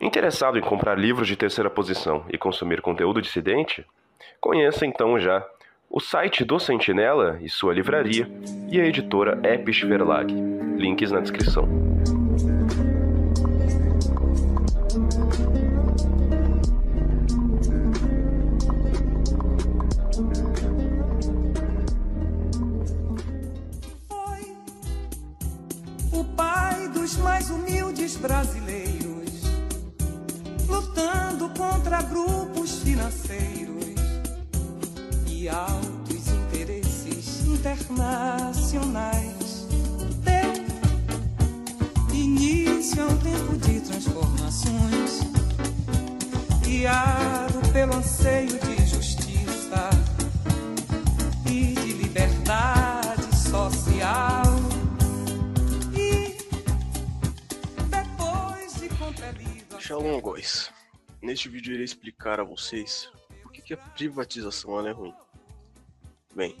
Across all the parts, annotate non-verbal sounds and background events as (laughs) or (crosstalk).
Interessado em comprar livros de terceira posição e consumir conteúdo dissidente? Conheça então já o site do Sentinela e sua livraria e a editora Episch Verlag. Links na descrição. Contra grupos financeiros e altos interesses internacionais. Deu início a um tempo de transformações, guiado pelo anseio de justiça e de liberdade social. E depois de. Shalom, guys. Neste vídeo eu irei explicar a vocês por que, a privatização é ruim. Bem,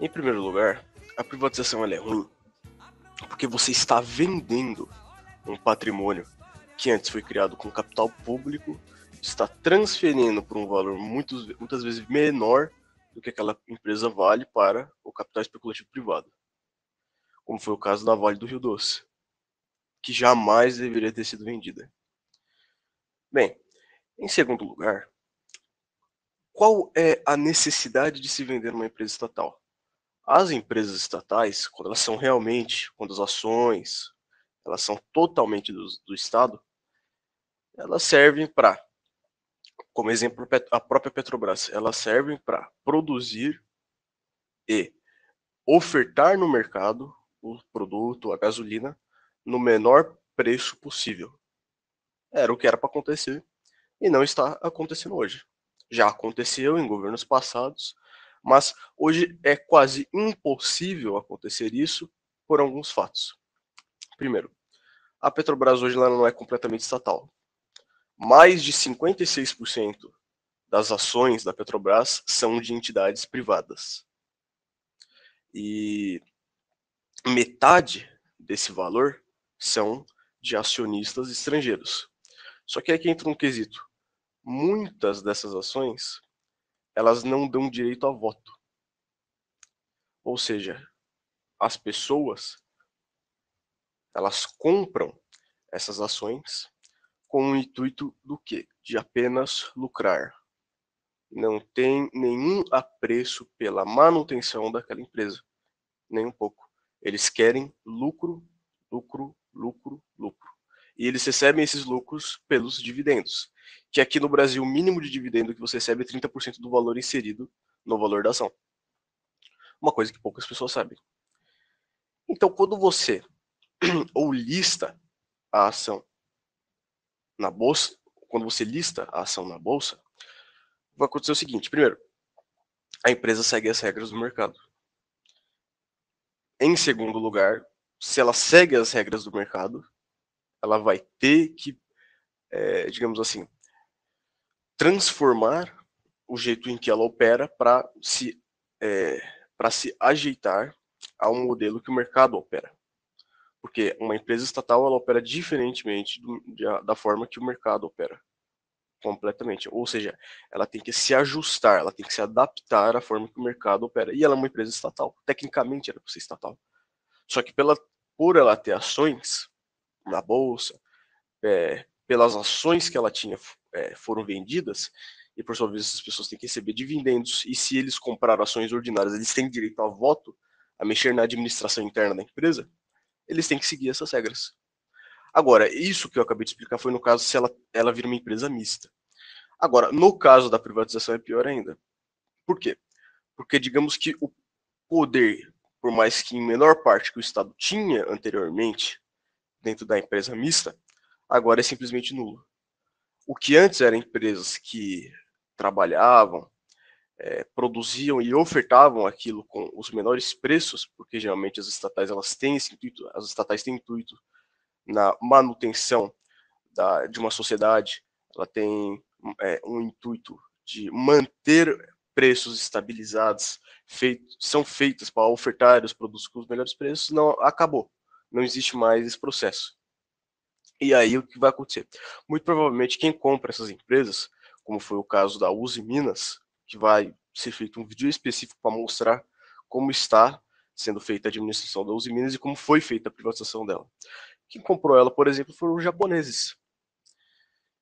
em primeiro lugar, a privatização é ruim porque você está vendendo um patrimônio que antes foi criado com capital público, está transferindo por um valor muitos, muitas vezes menor do que aquela empresa vale para o capital especulativo privado. Como foi o caso da Vale do Rio Doce, que jamais deveria ter sido vendida. Bem, em segundo lugar, qual é a necessidade de se vender uma empresa estatal? As empresas estatais, quando elas são realmente, quando as ações, elas são totalmente do, do Estado, elas servem para, como exemplo, a própria Petrobras, elas servem para produzir e ofertar no mercado o produto, a gasolina, no menor preço possível. Era o que era para acontecer e não está acontecendo hoje. Já aconteceu em governos passados, mas hoje é quase impossível acontecer isso por alguns fatos. Primeiro, a Petrobras hoje ela não é completamente estatal. Mais de 56% das ações da Petrobras são de entidades privadas. E metade desse valor são de acionistas estrangeiros. Só que aqui entra um quesito muitas dessas ações elas não dão direito a voto. Ou seja, as pessoas elas compram essas ações com o intuito do quê? De apenas lucrar. Não tem nenhum apreço pela manutenção daquela empresa, nem um pouco. Eles querem lucro, lucro, lucro, lucro. E eles recebem esses lucros pelos dividendos que aqui no Brasil o mínimo de dividendo que você recebe é 30% do valor inserido no valor da ação. Uma coisa que poucas pessoas sabem. Então, quando você (clears throat) ou lista a ação na bolsa, quando você lista a ação na bolsa, vai acontecer o seguinte: primeiro, a empresa segue as regras do mercado. Em segundo lugar, se ela segue as regras do mercado, ela vai ter que, é, digamos assim, transformar o jeito em que ela opera para se, é, para se ajeitar a um modelo que o mercado opera. Porque uma empresa estatal ela opera diferentemente do, da forma que o mercado opera. Completamente. Ou seja, ela tem que se ajustar, ela tem que se adaptar à forma que o mercado opera. E ela é uma empresa estatal. Tecnicamente ela é ser estatal. Só que pela, por ela ter ações na bolsa, é, pelas ações que ela tinha é, foram vendidas, e por sua vez essas pessoas têm que receber dividendos, e se eles compraram ações ordinárias, eles têm direito a voto, a mexer na administração interna da empresa, eles têm que seguir essas regras. Agora, isso que eu acabei de explicar foi no caso se ela, ela vira uma empresa mista. Agora, no caso da privatização é pior ainda. Por quê? Porque digamos que o poder, por mais que em menor parte que o Estado tinha anteriormente dentro da empresa mista, agora é simplesmente nulo. O que antes eram empresas que trabalhavam, é, produziam e ofertavam aquilo com os menores preços, porque geralmente as estatais elas têm esse intuito, as estatais têm intuito na manutenção da, de uma sociedade, ela tem é, um intuito de manter preços estabilizados, feito, são feitas para ofertar os produtos com os melhores preços, não acabou, não existe mais esse processo. E aí o que vai acontecer? Muito provavelmente quem compra essas empresas, como foi o caso da Uzi Minas, que vai ser feito um vídeo específico para mostrar como está sendo feita a administração da Uzi Minas e como foi feita a privatização dela. Quem comprou ela, por exemplo, foram os japoneses.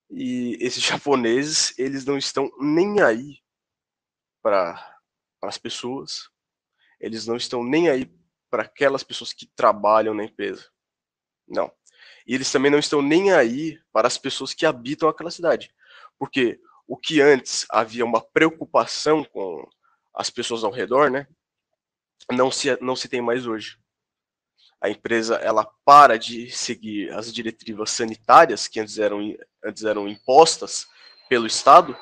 E esses (laughs) japoneses, eles não estão nem aí para as pessoas, eles não estão nem aí para aquelas pessoas que trabalham na empresa. Não. E eles também não estão nem aí para as pessoas que habitam aquela cidade. Porque o que antes havia uma preocupação com as pessoas ao redor, né? Não se, não se tem mais hoje. A empresa ela para de seguir as diretivas sanitárias que antes eram, antes eram impostas pelo Estado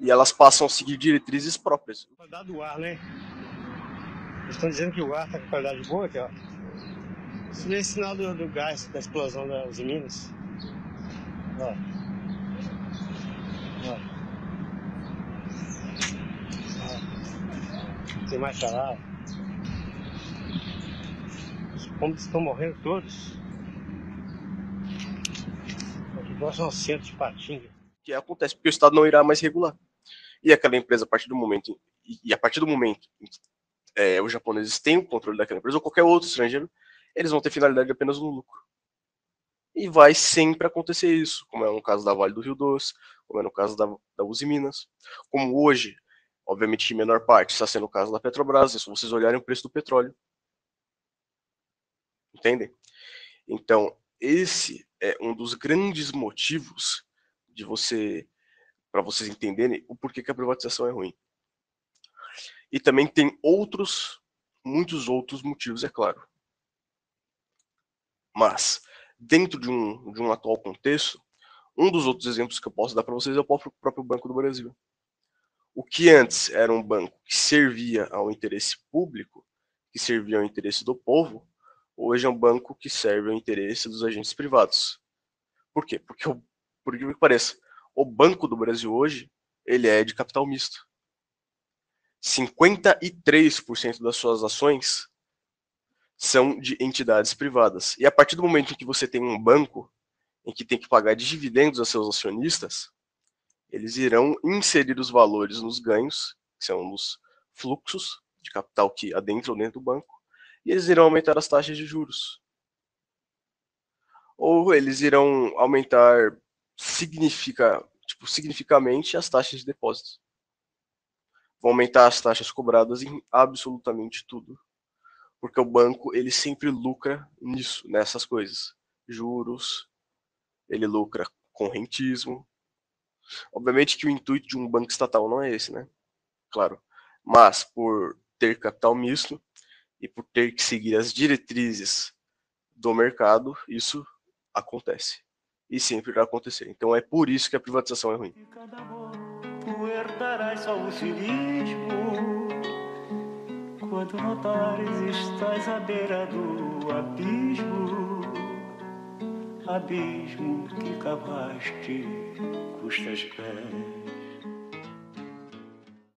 e elas passam a seguir diretrizes próprias. Qualidade do ar, né? Eles estão dizendo que o ar está com qualidade boa aqui, ó. Isso é sinal do, do gás, da explosão das minas. Ó. Ó. Ó. Tem mais charada. Os pombos estão morrendo todos. Aqui próximo ao centro de Patinga. Que acontece porque o Estado não irá mais regular. E aquela empresa, a partir do momento, e a partir do momento em que é, os japoneses têm o controle daquela empresa, ou qualquer outro estrangeiro, eles vão ter finalidade apenas no lucro. E vai sempre acontecer isso, como é no caso da Vale do Rio Doce, como é no caso da, da Uzi Minas, como hoje, obviamente em menor parte, está sendo o caso da Petrobras, é se vocês olharem o preço do petróleo. Entendem? Então, esse é um dos grandes motivos de você para vocês entenderem o porquê que a privatização é ruim. E também tem outros, muitos outros motivos, é claro. Mas, dentro de um, de um atual contexto, um dos outros exemplos que eu posso dar para vocês é o próprio Banco do Brasil. O que antes era um banco que servia ao interesse público, que servia ao interesse do povo, hoje é um banco que serve ao interesse dos agentes privados. Por quê? Porque, por que pareça, o Banco do Brasil hoje, ele é de capital misto. 53% das suas ações são de entidades privadas. E a partir do momento em que você tem um banco em que tem que pagar dividendos a seus acionistas, eles irão inserir os valores nos ganhos, que são nos fluxos de capital que adentram dentro do banco, e eles irão aumentar as taxas de juros. Ou eles irão aumentar significa, tipo, significativamente as taxas de depósitos. Vão aumentar as taxas cobradas em absolutamente tudo. Porque o banco, ele sempre lucra nisso, nessas coisas. Juros, ele lucra com rentismo. Obviamente que o intuito de um banco estatal não é esse, né? Claro. Mas por ter capital misto e por ter que seguir as diretrizes do mercado, isso acontece e sempre irá acontecer. Então é por isso que a privatização é ruim. Quando notares estás à beira do abismo, abismo que cavaste custas pés.